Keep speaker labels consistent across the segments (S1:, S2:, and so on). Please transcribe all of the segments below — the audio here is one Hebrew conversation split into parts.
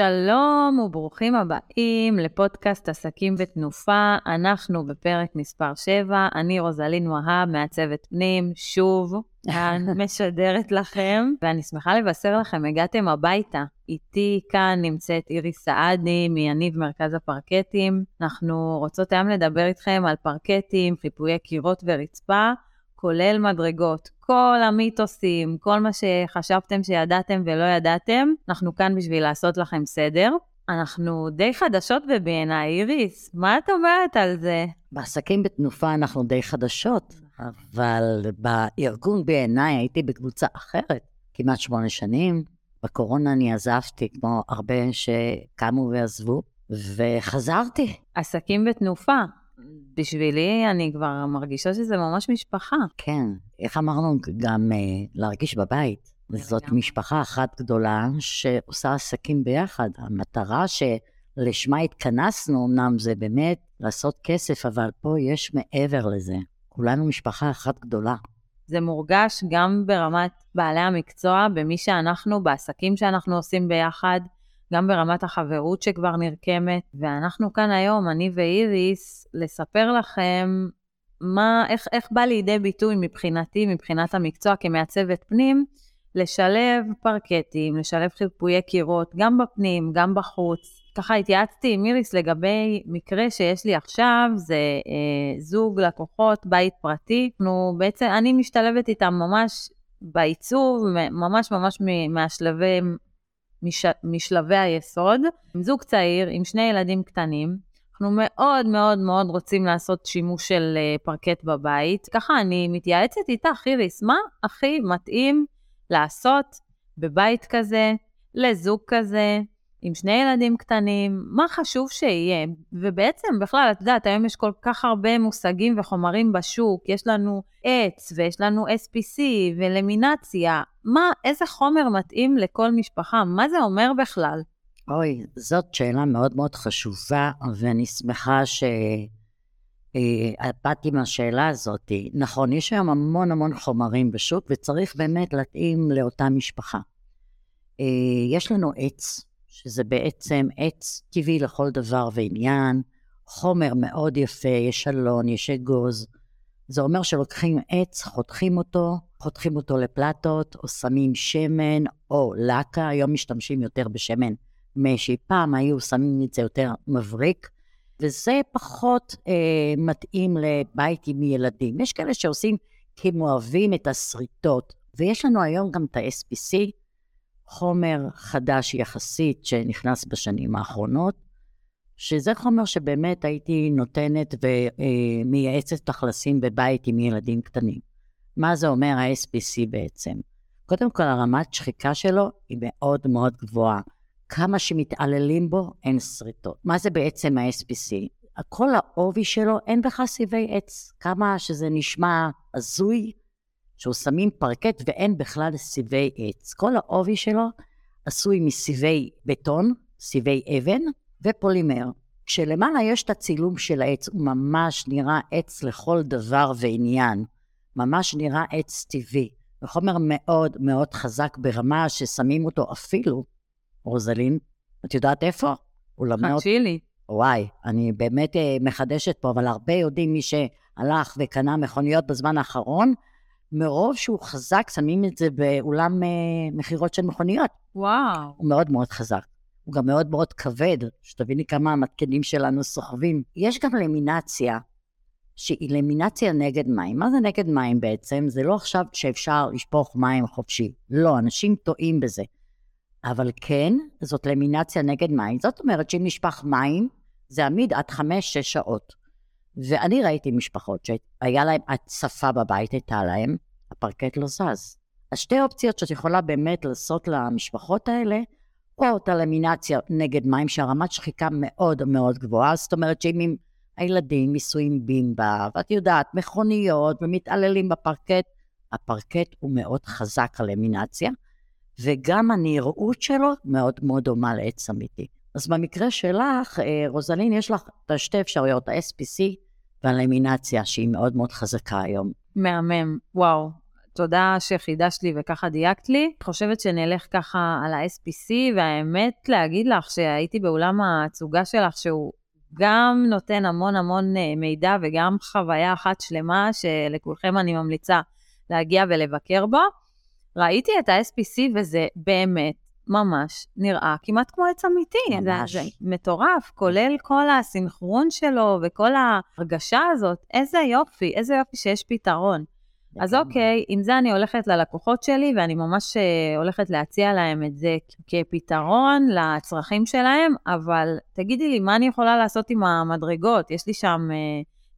S1: שלום וברוכים הבאים לפודקאסט עסקים בתנופה. אנחנו בפרק מספר 7, אני רוזלין והב, מעצבת פנים, שוב, משדרת לכם, ואני שמחה לבשר לכם, הגעתם הביתה. איתי כאן נמצאת איריס סעדי מיניב מרכז הפרקטים. אנחנו רוצות היום לדבר איתכם על פרקטים, חיפויי קירות ורצפה. כולל מדרגות, כל המיתוסים, כל מה שחשבתם שידעתם ולא ידעתם, אנחנו כאן בשביל לעשות לכם סדר. אנחנו די חדשות ב-B&I, איריס, מה את אומרת על זה?
S2: בעסקים בתנופה אנחנו די חדשות, אבל בארגון B&I הייתי בקבוצה אחרת כמעט שמונה שנים. בקורונה אני עזבתי, כמו הרבה שקמו ועזבו, וחזרתי.
S1: עסקים בתנופה, בשבילי, אני כבר מרגישה שזה ממש משפחה.
S2: כן, איך אמרנו? גם uh, להרגיש בבית. זאת משפחה אחת גדולה שעושה עסקים ביחד. המטרה שלשמה התכנסנו, אמנם זה באמת לעשות כסף, אבל פה יש מעבר לזה. כולנו משפחה אחת גדולה.
S1: זה מורגש גם ברמת בעלי המקצוע, במי שאנחנו, בעסקים שאנחנו עושים ביחד. גם ברמת החברות שכבר נרקמת, ואנחנו כאן היום, אני ואיריס, לספר לכם מה, איך, איך בא לידי ביטוי מבחינתי, מבחינת המקצוע כמעצבת פנים, לשלב פרקטים, לשלב חיפויי קירות, גם בפנים, גם בחוץ. ככה התייעצתי עם איריס לגבי מקרה שיש לי עכשיו, זה אה, זוג לקוחות, בית פרטי. אנחנו בעצם, אני משתלבת איתם ממש בעיצוב, ממש ממש מהשלבים מש, משלבי היסוד, עם זוג צעיר, עם שני ילדים קטנים. אנחנו מאוד מאוד מאוד רוצים לעשות שימוש של uh, פרקט בבית. ככה אני מתייעצת איתך, איריס, מה הכי מתאים לעשות בבית כזה, לזוג כזה, עם שני ילדים קטנים, מה חשוב שיהיה. ובעצם, בכלל, את יודעת, היום יש כל כך הרבה מושגים וחומרים בשוק, יש לנו עץ, ויש לנו SPC, ולמינציה. מה, איזה חומר מתאים לכל משפחה? מה זה אומר בכלל?
S2: אוי, זאת שאלה מאוד מאוד חשובה, ואני שמחה ש... אה, באתי עם השאלה הזאת. נכון, יש היום המון המון חומרים בשוק, וצריך באמת להתאים לאותה משפחה. אה, יש לנו עץ, שזה בעצם עץ טבעי לכל דבר ועניין, חומר מאוד יפה, יש אלון, יש אגוז. זה אומר שלוקחים עץ, חותכים אותו, חותכים אותו לפלטות, או שמים שמן או לקה, היום משתמשים יותר בשמן משי. פעם היו שמים את זה יותר מבריק, וזה פחות אה, מתאים לבית עם ילדים. יש כאלה שעושים כי הם אוהבים את השריטות, ויש לנו היום גם את ה-SPC, חומר חדש יחסית שנכנס בשנים האחרונות, שזה חומר שבאמת הייתי נותנת ומייעצת לך לשים בבית עם ילדים קטנים. מה זה אומר ה-SPC בעצם? קודם כל, הרמת שחיקה שלו היא מאוד מאוד גבוהה. כמה שמתעללים בו, אין שריטות. מה זה בעצם ה-SPC? כל העובי שלו, אין בכלל סיבי עץ. כמה שזה נשמע הזוי, שהוא שמים פרקט ואין בכלל סיבי עץ. כל העובי שלו עשוי מסיבי בטון, סיבי אבן ופולימר. כשלמעלה יש את הצילום של העץ, הוא ממש נראה עץ לכל דבר ועניין. ממש נראה עץ טבעי. וחומר מאוד מאוד חזק ברמה ששמים אותו אפילו, רוזלין, את יודעת איפה?
S1: אולמות... חדשי
S2: וואי, אני באמת אה, מחדשת פה, אבל הרבה יודעים מי שהלך וקנה מכוניות בזמן האחרון, מרוב שהוא חזק, שמים את זה באולם אה, מכירות של מכוניות.
S1: וואו.
S2: הוא מאוד מאוד חזק. הוא גם מאוד מאוד כבד, שתביני כמה המתקנים שלנו סוחבים. יש גם למינציה, שהיא למינציה נגד מים. מה זה נגד מים בעצם? זה לא עכשיו שאפשר לשפוך מים חופשי. לא, אנשים טועים בזה. אבל כן, זאת למינציה נגד מים. זאת אומרת שאם נשפך מים, זה עמיד עד חמש-שש שעות. ואני ראיתי משפחות שהיה להם הצפה בבית, הייתה להם, הפרקט לא זז. אז שתי אופציות שאת יכולה באמת לעשות למשפחות האלה, או את הלמינציה נגד מים שהרמת שחיקה מאוד מאוד גבוהה, זאת אומרת שאם הם הילדים ניסויים בימבה, ואת יודעת, מכוניות ומתעללים בפרקט. הפרקט הוא מאוד חזק על למינציה, וגם הנראות שלו מאוד מאוד דומה לעץ אמיתי. אז במקרה שלך, אה, רוזלין, יש לך את השתי אפשרויות, ה-SPC והלמינציה, שהיא מאוד מאוד חזקה היום.
S1: מהמם, וואו. תודה שחידשת לי וככה דייקת לי. חושבת שנלך ככה על ה-SPC, והאמת להגיד לך שהייתי באולם ההצוגה שלך, שהוא גם נותן המון המון אה, מידע וגם חוויה אחת שלמה, שלכולכם אני ממליצה להגיע ולבקר בו. ראיתי את ה-SPC וזה באמת ממש נראה כמעט כמו עץ אמיתי.
S2: ממש.
S1: זה, מטורף, כולל כל הסינכרון שלו וכל ההרגשה הזאת. איזה יופי, איזה יופי שיש פתרון. אז אוקיי, עם זה אני הולכת ללקוחות שלי, ואני ממש אה, הולכת להציע להם את זה כפתרון לצרכים שלהם, אבל תגידי לי, מה אני יכולה לעשות עם המדרגות? יש לי שם, אה,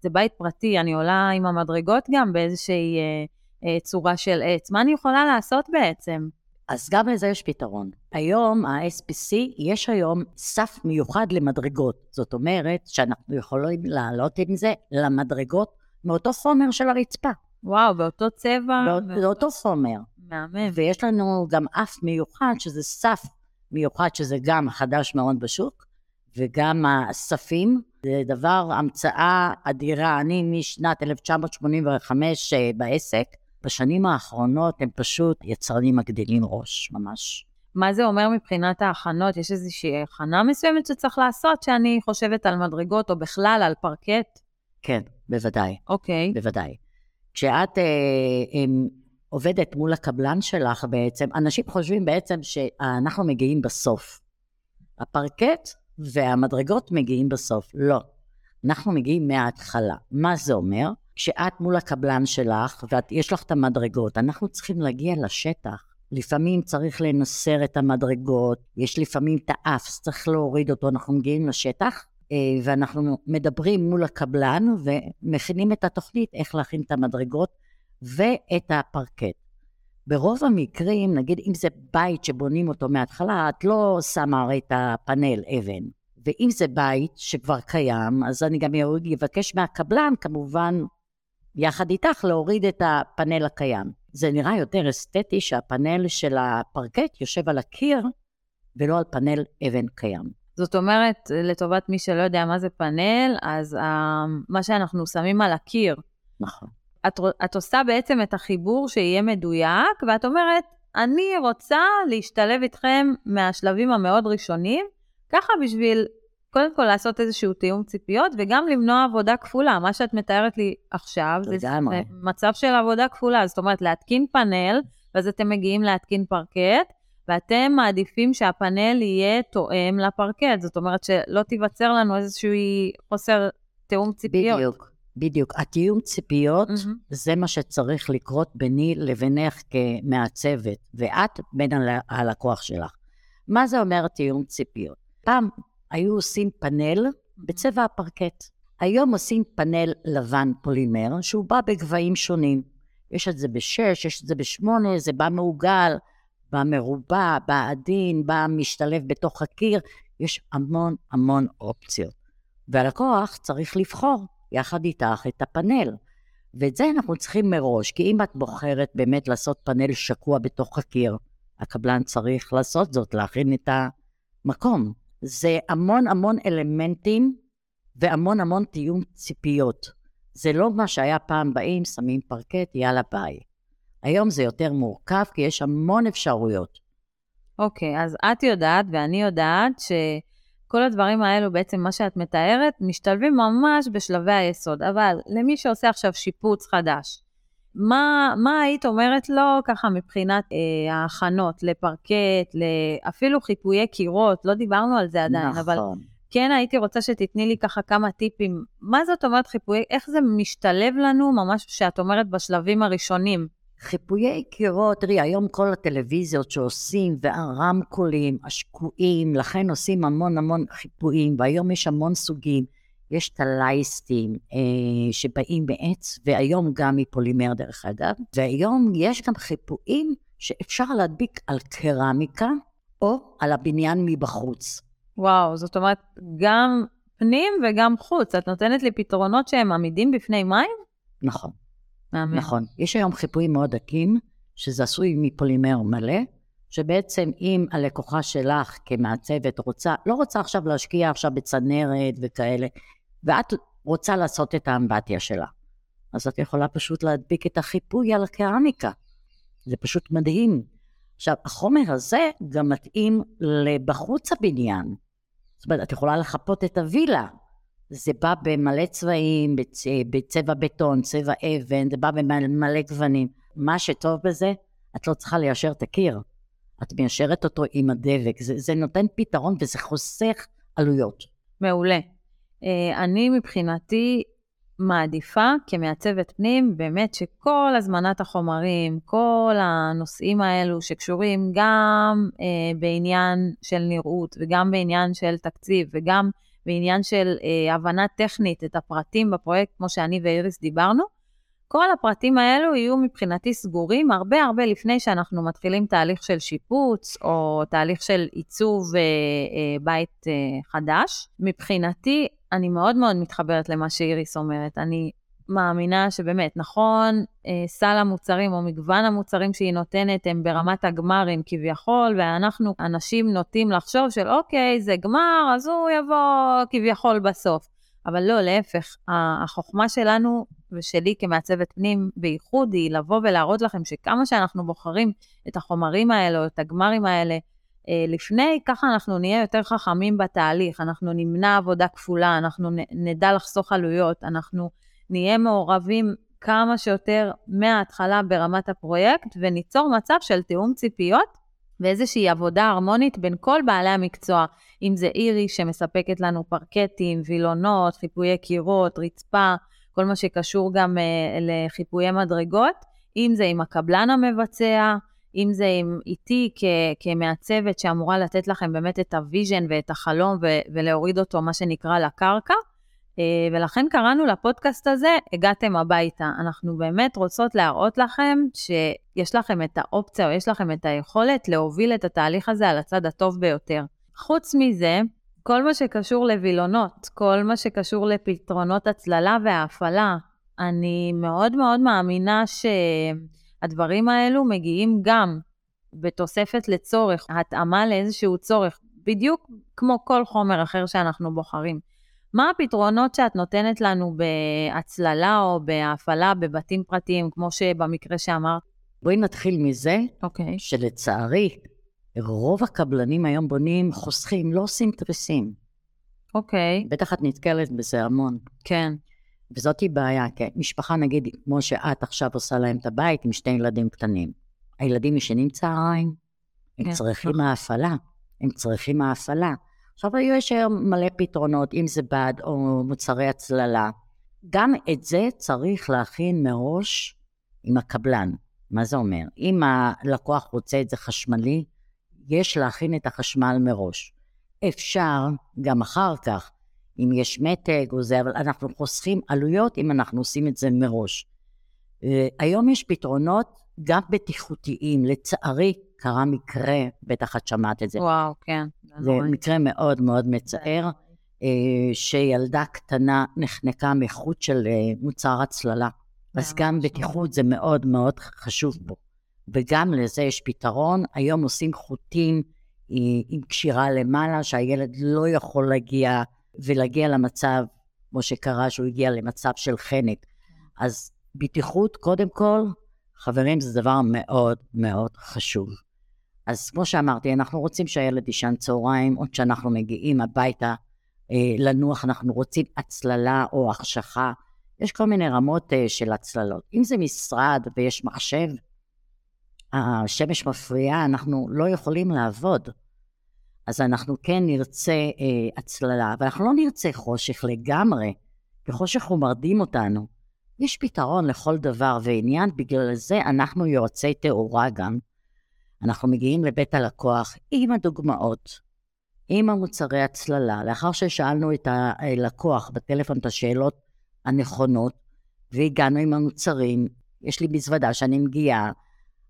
S1: זה בית פרטי, אני עולה עם המדרגות גם באיזושהי אה, אה, צורה של עץ. מה אני יכולה לעשות בעצם?
S2: אז גם לזה יש פתרון. היום, ה-SPC, יש היום סף מיוחד למדרגות. זאת אומרת שאנחנו יכולים לעלות עם זה למדרגות מאותו חומר של הרצפה.
S1: וואו, באותו צבע?
S2: בא- באותו חומר.
S1: מהמם.
S2: ויש לנו גם אף מיוחד, שזה סף מיוחד, שזה גם חדש מאוד בשוק, וגם הספים, זה דבר, המצאה אדירה. אני משנת 1985 אה, בעסק, בשנים האחרונות הם פשוט יצרנים מגדילים ראש, ממש.
S1: מה זה אומר מבחינת ההכנות? יש איזושהי הכנה מסוימת שצריך לעשות, שאני חושבת על מדרגות, או בכלל על פרקט?
S2: כן, בוודאי,
S1: אוקיי.
S2: בוודאי. כשאת אה, אה, עובדת מול הקבלן שלך בעצם, אנשים חושבים בעצם שאנחנו מגיעים בסוף. הפרקט והמדרגות מגיעים בסוף. לא. אנחנו מגיעים מההתחלה. מה זה אומר? כשאת מול הקבלן שלך ויש לך את המדרגות, אנחנו צריכים להגיע לשטח. לפעמים צריך לנסר את המדרגות, יש לפעמים את האף, אז צריך להוריד אותו, אנחנו מגיעים לשטח, אה, ואנחנו מדברים מול הקבלן ומכינים את התוכנית איך להכין את המדרגות ואת הפרקט. ברוב המקרים, נגיד אם זה בית שבונים אותו מההתחלה, את לא שמה הרי את הפאנל אבן. ואם זה בית שכבר קיים, אז אני גם אבקש מהקבלן, כמובן, יחד איתך, להוריד את הפאנל הקיים. זה נראה יותר אסתטי שהפאנל של הפרקט יושב על הקיר, ולא על פאנל אבן קיים.
S1: זאת אומרת, לטובת מי שלא יודע מה זה פאנל, אז uh, מה שאנחנו שמים על הקיר,
S2: נכון.
S1: את, את עושה בעצם את החיבור שיהיה מדויק, ואת אומרת, אני רוצה להשתלב איתכם מהשלבים המאוד ראשונים, ככה בשביל קודם כל לעשות איזשהו תיאום ציפיות, וגם למנוע עבודה כפולה. מה שאת מתארת לי עכשיו, זה, זה. מצב של עבודה כפולה. זאת אומרת, להתקין פאנל, ואז אתם מגיעים להתקין פרקט, ואתם מעדיפים שהפאנל יהיה תואם לפרקט. זאת אומרת, שלא תיווצר לנו איזשהו חוסר תיאום ציפיות.
S2: בדיוק, בדיוק. התיאום ציפיות,
S1: מהמם.
S2: זה מה שצריך לקרות ביני לבינך כמעצבת, ואת בין הל- הלקוח שלך. מה זה אומר תיאום ציפיות? פעם היו עושים פאנל בצבע הפרקט. היום עושים פאנל לבן פולימר, שהוא בא בגבהים שונים. יש את זה בשש, יש את זה בשמונה, זה בא מעוגל, בא מרובע, בא עדין, בא משתלב בתוך הקיר. יש המון המון אופציות. והלקוח צריך לבחור יחד איתך את הפאנל. ואת זה אנחנו צריכים מראש, כי אם את בוחרת באמת לעשות פאנל שקוע בתוך הקיר, הקבלן צריך לעשות זאת, להכין את המקום. זה המון המון אלמנטים והמון המון תיאום ציפיות. זה לא מה שהיה פעם באים, שמים פרקט, יאללה ביי. היום זה יותר מורכב, כי יש המון אפשרויות.
S1: אוקיי, אז את יודעת ואני יודעת שכל הדברים האלו, בעצם מה שאת מתארת, משתלבים ממש בשלבי היסוד. אבל למי שעושה עכשיו שיפוץ חדש, מה, מה היית אומרת לו ככה מבחינת אה, ההכנות לפרקט, אפילו חיפויי קירות, לא דיברנו על זה עדיין,
S2: נכון.
S1: אבל כן הייתי רוצה שתתני לי ככה כמה טיפים. מה זאת אומרת חיפויי, איך זה משתלב לנו ממש שאת אומרת בשלבים הראשונים?
S2: חיפויי קירות, תראי, היום כל הטלוויזיות שעושים, והרמקולים, השקועים, לכן עושים המון המון חיפויים, והיום יש המון סוגים. יש את הלייסטים אה, שבאים מעץ, והיום גם מפולימר דרך אגב, והיום יש גם חיפויים שאפשר להדביק על קרמיקה או על הבניין מבחוץ.
S1: וואו, זאת אומרת, גם פנים וגם חוץ. את נותנת לי פתרונות שהם עמידים בפני מים?
S2: נכון,
S1: מהמם.
S2: נכון. יש היום חיפויים מאוד דקים, שזה עשוי מפולימר מלא, שבעצם אם הלקוחה שלך כמעצבת רוצה, לא רוצה עכשיו להשקיע עכשיו בצנרת וכאלה, ואת רוצה לעשות את האמבטיה שלה, אז את יכולה פשוט להדביק את החיפוי על הקרמיקה. זה פשוט מדהים. עכשיו, החומר הזה גם מתאים לבחוץ הבניין. זאת אומרת, את יכולה לחפות את הווילה. זה בא במלא צבעים, בצ... בצבע בטון, צבע אבן, זה בא במלא גוונים. מה שטוב בזה, את לא צריכה ליישר את הקיר. את מיישרת אותו עם הדבק. זה, זה נותן פתרון וזה חוסך עלויות.
S1: מעולה. אה, אני מבחינתי מעדיפה כמעצבת פנים באמת שכל הזמנת החומרים, כל הנושאים האלו שקשורים גם אה, בעניין של נראות וגם בעניין של תקציב וגם בעניין של אה, הבנה טכנית את הפרטים בפרויקט, כמו שאני ואיריס דיברנו, כל הפרטים האלו יהיו מבחינתי סגורים הרבה הרבה לפני שאנחנו מתחילים תהליך של שיפוץ או תהליך של עיצוב אה, אה, בית אה, חדש. מבחינתי, אני מאוד מאוד מתחברת למה שאיריס אומרת. אני מאמינה שבאמת, נכון, אה, סל המוצרים או מגוון המוצרים שהיא נותנת הם ברמת הגמרים כביכול, ואנחנו, אנשים נוטים לחשוב של אוקיי, זה גמר, אז הוא יבוא כביכול בסוף. אבל לא, להפך, החוכמה שלנו ושלי כמעצבת פנים בייחוד היא לבוא ולהראות לכם שכמה שאנחנו בוחרים את החומרים האלה או את הגמרים האלה לפני, ככה אנחנו נהיה יותר חכמים בתהליך, אנחנו נמנע עבודה כפולה, אנחנו נדע לחסוך עלויות, אנחנו נהיה מעורבים כמה שיותר מההתחלה ברמת הפרויקט וניצור מצב של תיאום ציפיות ואיזושהי עבודה הרמונית בין כל בעלי המקצוע, אם זה אירי שמספקת לנו פרקטים, וילונות, חיפויי קירות, רצפה, כל מה שקשור גם uh, לחיפויי מדרגות, אם זה עם הקבלן המבצע, אם זה עם איתי כ- כמעצבת שאמורה לתת לכם באמת את ה vision ואת החלום ו- ולהוריד אותו, מה שנקרא, לקרקע. Uh, ולכן קראנו לפודקאסט הזה, הגעתם הביתה. אנחנו באמת רוצות להראות לכם שיש לכם את האופציה או יש לכם את היכולת להוביל את התהליך הזה על הצד הטוב ביותר. חוץ מזה, כל מה שקשור לווילונות, כל מה שקשור לפתרונות הצללה וההפעלה, אני מאוד מאוד מאמינה שהדברים האלו מגיעים גם בתוספת לצורך, התאמה לאיזשהו צורך, בדיוק כמו כל חומר אחר שאנחנו בוחרים. מה הפתרונות שאת נותנת לנו בהצללה או בהפעלה בבתים פרטיים, כמו שבמקרה שאמרת?
S2: בואי נתחיל מזה,
S1: אוקיי. Okay.
S2: שלצערי, רוב הקבלנים היום בונים חוסכים, לא עושים תריסים.
S1: אוקיי.
S2: Okay. בטח את נתקלת בזה המון.
S1: כן.
S2: וזאתי בעיה, כי משפחה, נגיד, כמו שאת עכשיו עושה להם את הבית עם שני ילדים קטנים. הילדים ישנים צהריים, הם כן, צריכים נכון. ההפעלה, הם צריכים ההפעלה. עכשיו, יש היום מלא פתרונות, אם זה בד או מוצרי הצללה. גם את זה צריך להכין מראש עם הקבלן. מה זה אומר? אם הלקוח רוצה את זה חשמלי, יש להכין את החשמל מראש. אפשר גם אחר כך, אם יש מתג או זה, אבל אנחנו חוסכים עלויות אם אנחנו עושים את זה מראש. אה, היום יש פתרונות גם בטיחותיים. לצערי, קרה מקרה, בטח את שמעת את זה.
S1: וואו, כן.
S2: זה מקרה מאוד מאוד מצער, אה, שילדה קטנה נחנקה מחוט של אה, מוצר הצללה. אז גם בטיחות זה מאוד מאוד חשוב פה. וגם לזה יש פתרון. היום עושים חוטים עם קשירה למעלה, שהילד לא יכול להגיע ולהגיע למצב, כמו שקרה, שהוא הגיע למצב של חנק. אז בטיחות, קודם כל, חברים, זה דבר מאוד מאוד חשוב. אז כמו שאמרתי, אנחנו רוצים שהילד יישן צהריים, עוד שאנחנו מגיעים הביתה אה, לנוח, אנחנו רוצים הצללה או החשכה. יש כל מיני רמות אה, של הצללות. אם זה משרד ויש מחשב, השמש מפריעה, אנחנו לא יכולים לעבוד. אז אנחנו כן נרצה אה, הצללה, אבל אנחנו לא נרצה חושך לגמרי, כי חושך הוא מרדים אותנו. יש פתרון לכל דבר ועניין, בגלל זה אנחנו יועצי תאורה גם. אנחנו מגיעים לבית הלקוח עם הדוגמאות, עם המוצרי הצללה, לאחר ששאלנו את הלקוח בטלפון את השאלות הנכונות, והגענו עם המוצרים, יש לי מזוודה שאני מגיעה,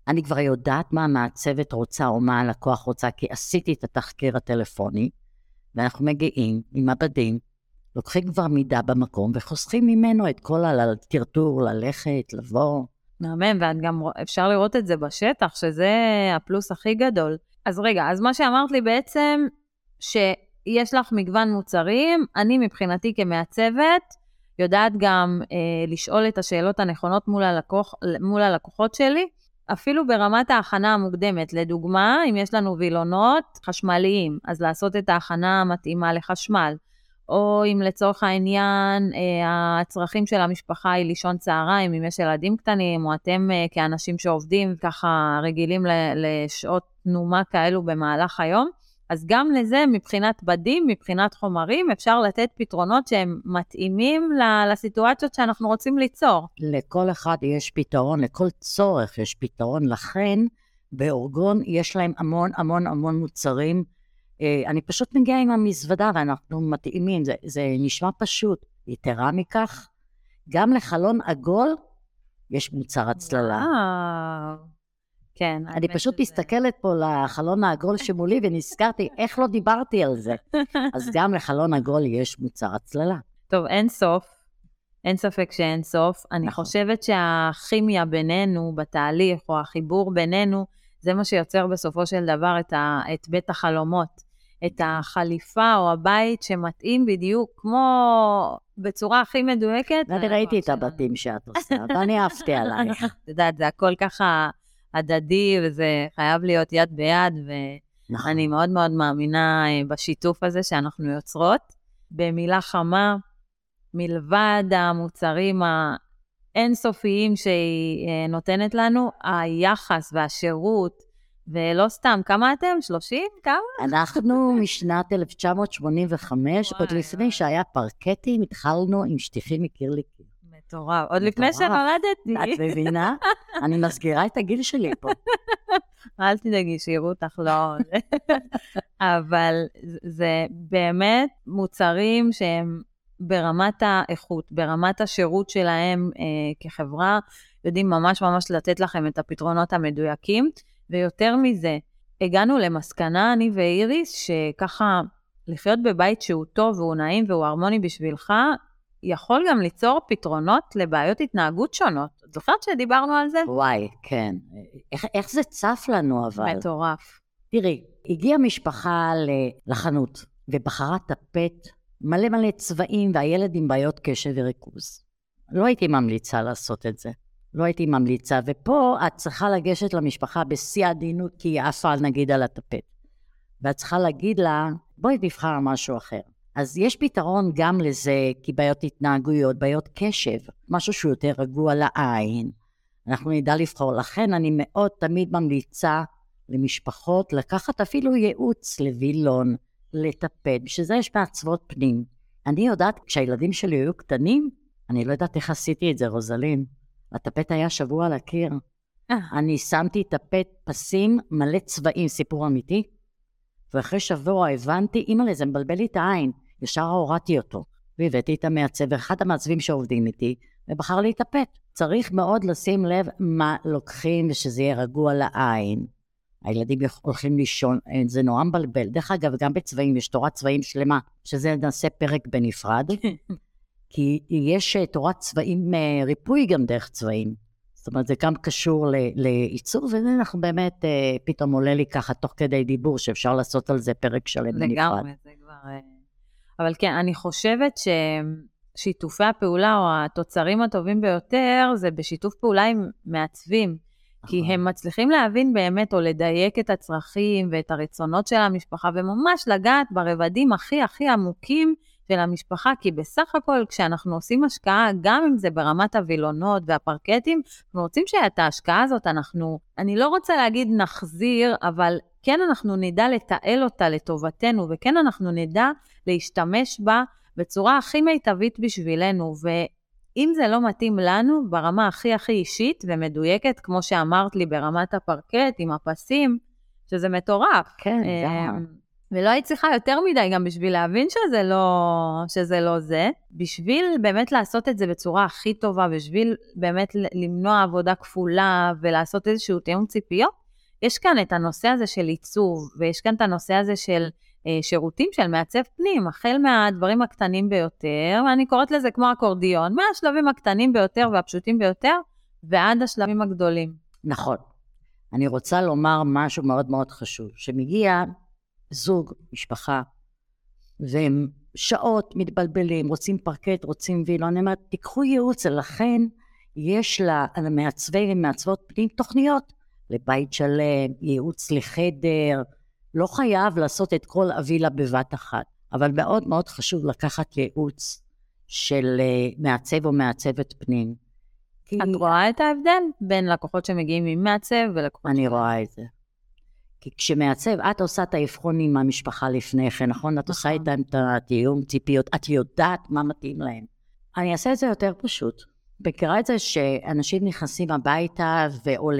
S2: אני כבר יודעת מה המעצבת רוצה או מה הלקוח רוצה, כי עשיתי את התחקיר הטלפוני, ואנחנו מגיעים עם מבדים, לוקחים כבר מידה במקום וחוסכים ממנו את כל הטרטור, ללכת, לבוא.
S1: מהמם, ואת גם, אפשר לראות את זה בשטח, שזה הפלוס הכי גדול. אז רגע, אז מה שאמרת לי בעצם, שיש לך מגוון מוצרים, אני מבחינתי כמעצבת, יודעת גם אה, לשאול את השאלות הנכונות מול, הלקוח, מול הלקוחות שלי, אפילו ברמת ההכנה המוקדמת. לדוגמה, אם יש לנו וילונות חשמליים, אז לעשות את ההכנה המתאימה לחשמל. או אם לצורך העניין אה, הצרכים של המשפחה היא לישון צהריים, אם יש ילדים קטנים, או אתם אה, כאנשים שעובדים ככה רגילים לשעות תנומה כאלו במהלך היום, אז גם לזה, מבחינת בדים, מבחינת חומרים, אפשר לתת פתרונות שהם מתאימים לסיטואציות שאנחנו רוצים ליצור.
S2: לכל אחד יש פתרון, לכל צורך יש פתרון, לכן באורגון יש להם המון המון המון מוצרים. אה, אני פשוט מגיעה עם המזוודה ואנחנו מתאימים, זה, זה נשמע פשוט. יתרה מכך, גם לחלון עגול יש מוצר הצללה.
S1: וואו. כן.
S2: אני פשוט. מסתכלת פה לחלון העגול שמולי ונזכרתי איך לא דיברתי על זה. אז גם לחלון עגול יש מוצר הצללה.
S1: טוב, אין סוף. אין ספק שאין סוף. אני נכון. חושבת שהכימיה בינינו בתהליך, או החיבור בינינו, זה מה שיוצר בסופו של דבר את, ה, את בית החלומות. את החליפה או הבית שמתאים בדיוק כמו בצורה הכי מדויקת.
S2: אני ראיתי את הבתים שאת עושה, ואני אהבתי עלייך.
S1: את יודעת, זה הכל ככה הדדי, וזה חייב להיות יד ביד, ואני נכון. מאוד מאוד מאמינה אה, בשיתוף הזה שאנחנו יוצרות. במילה חמה, מלבד המוצרים האינסופיים שהיא אה, נותנת לנו, היחס והשירות, ולא סתם, כמה אתם? 30? כמה?
S2: אנחנו משנת 1985, עוד לפני שהיה פרקטים, התחלנו עם שטיחים מקיר לקיר.
S1: מטורף. עוד לפני שנולדתי.
S2: את מבינה? אני מזכירה את הגיל שלי פה.
S1: אל תדאגי, שיראו אותך לא... אבל זה באמת מוצרים שהם ברמת האיכות, ברמת השירות שלהם אה, כחברה, יודעים ממש ממש לתת לכם את הפתרונות המדויקים. ויותר מזה, הגענו למסקנה, אני ואיריס, שככה לחיות בבית שהוא טוב והוא נעים והוא הרמוני בשבילך, יכול גם ליצור פתרונות לבעיות התנהגות שונות. את זוכרת שדיברנו על זה?
S2: וואי, כן. איך, איך זה צף לנו אבל?
S1: מטורף.
S2: תראי, הגיעה משפחה לחנות ובחרה טפט מלא מלא צבעים והילד עם בעיות קשב וריכוז. לא הייתי ממליצה לעשות את זה. לא הייתי ממליצה, ופה את צריכה לגשת למשפחה בשיא העדינות, כי היא עפה נגיד על הטפט. ואת צריכה להגיד לה, בואי נבחר משהו אחר. אז יש פתרון גם לזה, כי בעיות התנהגויות, בעיות קשב, משהו שהוא יותר רגוע לעין. אנחנו נדע לבחור. לכן אני מאוד תמיד ממליצה למשפחות לקחת אפילו ייעוץ לווילון, לטפט, בשביל זה יש מעצבות פנים. אני יודעת, כשהילדים שלי היו קטנים, אני לא יודעת איך עשיתי את זה, רוזלין. הטפט היה שבוע על הקיר. אה. אני שמתי טפט פסים מלא צבעים, סיפור אמיתי, ואחרי שבוע הבנתי, אימא'לה, זה מבלבל לי את העין. ישר הורדתי אותו, והבאתי את המעצב, אחד המעצבים שעובדים איתי, ובחר להתאפק. צריך מאוד לשים לב מה לוקחים ושזה יהיה רגוע לעין. הילדים הולכים לישון, אה, זה נורא מבלבל. דרך אגב, גם בצבעים, יש תורת צבעים שלמה, שזה נעשה פרק בנפרד, כי יש אה, תורת צבעים, אה, ריפוי גם דרך צבעים. זאת אומרת, זה גם קשור לעיצוב, ואנחנו באמת, פתאום עולה לי ככה תוך כדי דיבור, שאפשר לעשות על זה פרק שלם בנפרד.
S1: לגמרי, זה כבר... אבל כן, אני חושבת ששיתופי הפעולה או התוצרים הטובים ביותר זה בשיתוף פעולה עם מעצבים. כי נכון. הם מצליחים להבין באמת או לדייק את הצרכים ואת הרצונות של המשפחה, וממש לגעת ברבדים הכי הכי עמוקים של המשפחה, כי בסך הכל כשאנחנו עושים השקעה, גם אם זה ברמת הווילונות והפרקטים, אנחנו רוצים שאת ההשקעה הזאת אנחנו, אני לא רוצה להגיד נחזיר, אבל כן אנחנו נדע לתעל אותה לטובתנו, וכן אנחנו נדע להשתמש בה בצורה הכי מיטבית בשבילנו. ואם זה לא מתאים לנו, ברמה הכי הכי אישית ומדויקת, כמו שאמרת לי ברמת הפרקט עם הפסים, שזה מטורף.
S2: כן, זה... אה,
S1: ולא היית צריכה יותר מדי גם בשביל להבין שזה לא, שזה לא זה. בשביל באמת לעשות את זה בצורה הכי טובה, בשביל באמת למנוע עבודה כפולה ולעשות איזשהו תיאום ציפיות, יש כאן את הנושא הזה של עיצוב, ויש כאן את הנושא הזה של אה, שירותים של מעצב פנים, החל מהדברים הקטנים ביותר, ואני קוראת לזה כמו אקורדיון, מהשלבים הקטנים ביותר והפשוטים ביותר, ועד השלבים הגדולים.
S2: נכון. אני רוצה לומר משהו מאוד מאוד חשוב, שמגיע זוג, משפחה, והם שעות מתבלבלים, רוצים פרקט, רוצים וילון, אני אומרת, תיקחו ייעוץ, ולכן יש למעצבי ומעצבות פנים תוכניות לבית שלם, ייעוץ לחדר, לא חייב לעשות את כל הווילה בבת אחת, אבל מאוד מאוד חשוב לקחת ייעוץ של אה, מעצב או מעצבת פנים.
S1: כי... את רואה את ההבדל בין לקוחות שמגיעים עם מעצב ולקוחות...
S2: אני רואה את זה. כי כשמעצב, את עושה את האבחון עם המשפחה לפני כן, נכון? את עושה נכון. איתם את התיאום ציפיות, את יודעת מה מתאים להם. אני אעשה את זה יותר פשוט. מכירה את זה שאנשים נכנסים הביתה או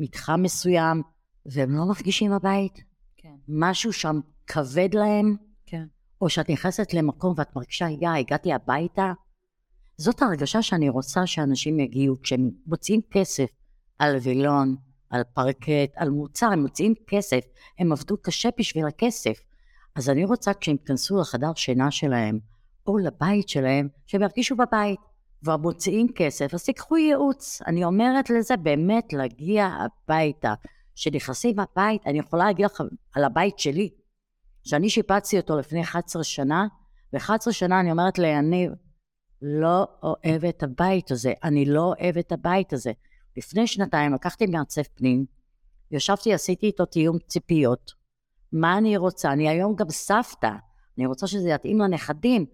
S2: למתחם מסוים, והם לא מרגישים הבית? כן. משהו שם כבד להם?
S1: כן.
S2: או שאת נכנסת למקום ואת מרגישה, יא, הגעתי הביתה? זאת ההרגשה שאני רוצה שאנשים יגיעו כשהם מוציאים כסף על וילון, על פרקט, על מוצר, הם מוציאים כסף, הם עבדו קשה בשביל הכסף. אז אני רוצה כשהם ייכנסו לחדר שינה שלהם, או לבית שלהם, שהם ירגישו בבית. כבר מוציאים כסף, אז תיקחו ייעוץ. אני אומרת לזה באמת להגיע הביתה. כשנכנסים הבית, אני יכולה להגיד לכם על הבית שלי, שאני שיפצתי אותו לפני 11 שנה, ו-11 שנה אני אומרת ליניב, לא אוהב את הבית הזה, אני לא אוהב את הבית הזה. לפני שנתיים לקחתי מעצב פנים, ישבתי, עשיתי איתו תיאום ציפיות. מה אני רוצה? אני היום גם סבתא, אני רוצה שזה יתאים לנכדים.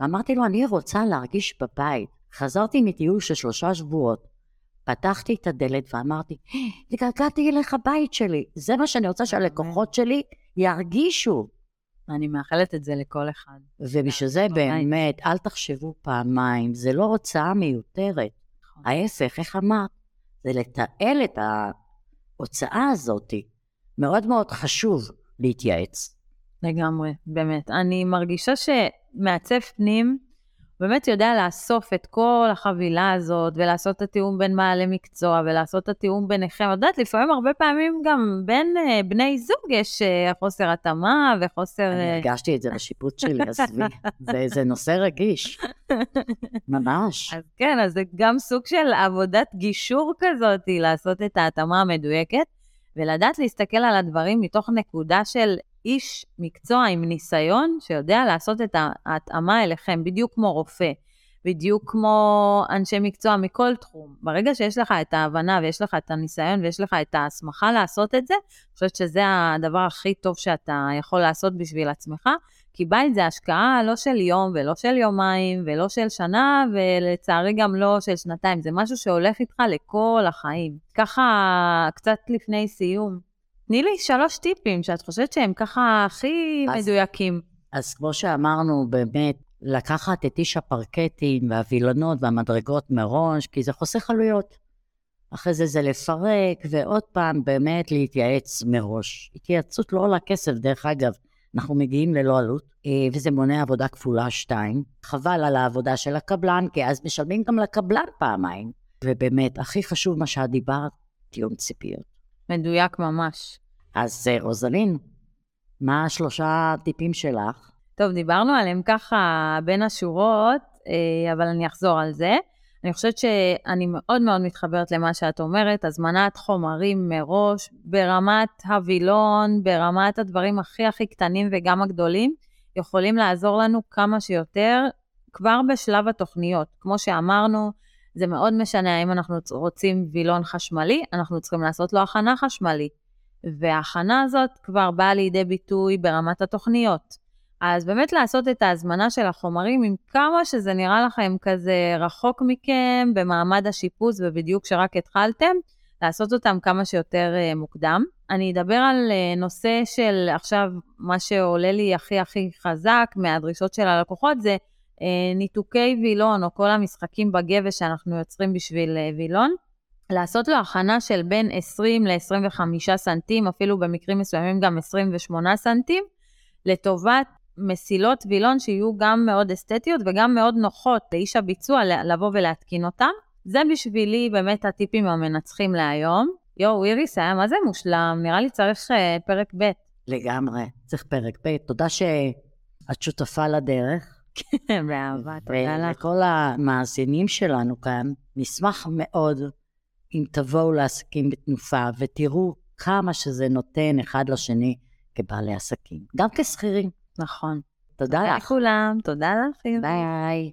S2: ואמרתי לו, אני רוצה להרגיש בבית. חזרתי מטיול של שלושה שבועות, פתחתי את הדלת ואמרתי, התגעגעתי אליך בית שלי. זה מה שאני רוצה שהלקוחות שלי ירגישו.
S1: אני מאחלת את זה לכל אחד.
S2: ובשביל זה באמת, אל תחשבו פעמיים, זה לא הוצאה מיותרת. נכון. ההפך, איך אמרת? זה לתעל את ההוצאה הזאת. מאוד מאוד חשוב להתייעץ.
S1: לגמרי, באמת. אני מרגישה שמעצב פנים באמת יודע לאסוף את כל החבילה הזאת, ולעשות את התיאום בין בעלי מקצוע, ולעשות את התיאום ביניכם. את יודעת, לפעמים הרבה פעמים גם בין uh, בני זוג יש uh, חוסר התאמה וחוסר...
S2: אני uh... הרגשתי את זה בשיפוט שלי, עזבי. זה, זה נושא רגיש. ממש.
S1: אז כן, אז זה גם סוג של עבודת גישור כזאת, לעשות את ההתאמה המדויקת, ולדעת להסתכל על הדברים מתוך נקודה של איש מקצוע עם ניסיון שיודע לעשות את ההתאמה אליכם, בדיוק כמו רופא, בדיוק כמו אנשי מקצוע מכל תחום. ברגע שיש לך את ההבנה ויש לך את הניסיון ויש לך את ההסמכה לעשות את זה, אני חושבת שזה הדבר הכי טוב שאתה יכול לעשות בשביל עצמך, כי בית זה השקעה לא של יום ולא של יומיים ולא של שנה, ולצערי גם לא של שנתיים, זה משהו שהולך איתך לכל החיים. ככה, קצת לפני סיום, תני לי שלוש טיפים שאת חושבת שהם ככה הכי אז, מדויקים.
S2: אז כמו שאמרנו, באמת, לקחת את איש הפרקטים והווילונות והמדרגות מראש, כי זה חוסך עלויות. אחרי זה זה לפרק, ועוד פעם באמת להתייעץ מראש. התייעצות לא עולה כסף, דרך אגב, אנחנו מגיעים ללא עלות, אה, וזה מונע עבודה כפולה שתיים. חבל על העבודה של הקבלן, כי אז משלמים גם לקבלן פעמיים. ובאמת, הכי חשוב מה שאת דיברת, תיאום ציפיות.
S1: מדויק ממש.
S2: אז אה, רוזלין, מה השלושה טיפים שלך?
S1: טוב, דיברנו עליהם ככה בין השורות, אה, אבל אני אחזור על זה. אני חושבת שאני מאוד מאוד מתחברת למה שאת אומרת, הזמנת חומרים מראש, ברמת הווילון, ברמת הדברים הכי הכי קטנים וגם הגדולים, יכולים לעזור לנו כמה שיותר כבר בשלב התוכניות. כמו שאמרנו, זה מאוד משנה האם אנחנו רוצים וילון חשמלי, אנחנו צריכים לעשות לו הכנה חשמלית. וההכנה הזאת כבר באה לידי ביטוי ברמת התוכניות. אז באמת לעשות את ההזמנה של החומרים, עם כמה שזה נראה לכם כזה רחוק מכם, במעמד השיפוץ ובדיוק כשרק התחלתם, לעשות אותם כמה שיותר uh, מוקדם. אני אדבר על uh, נושא של עכשיו, מה שעולה לי הכי הכי חזק מהדרישות של הלקוחות זה ניתוקי וילון, או כל המשחקים בגבש שאנחנו יוצרים בשביל uh, וילון. לעשות לו הכנה של בין 20 ל-25 סנטים, אפילו במקרים מסוימים גם 28 סנטים, לטובת מסילות וילון שיהיו גם מאוד אסתטיות וגם מאוד נוחות לאיש הביצוע לבוא ולהתקין אותם. זה בשבילי באמת הטיפים המנצחים להיום. יואו, איריס היה מה זה מושלם, נראה לי צריך uh, פרק ב'.
S2: לגמרי, צריך פרק ב'. תודה שאת שותפה לדרך.
S1: באהבה, תודה לך.
S2: ולכל המאזינים שלנו כאן, נשמח מאוד אם תבואו לעסקים בתנופה ותראו כמה שזה נותן אחד לשני כבעלי עסקים, גם כשכירים.
S1: נכון.
S2: תודה
S1: תודה
S2: לך.
S1: לכולם, תודה לך.
S2: ביי.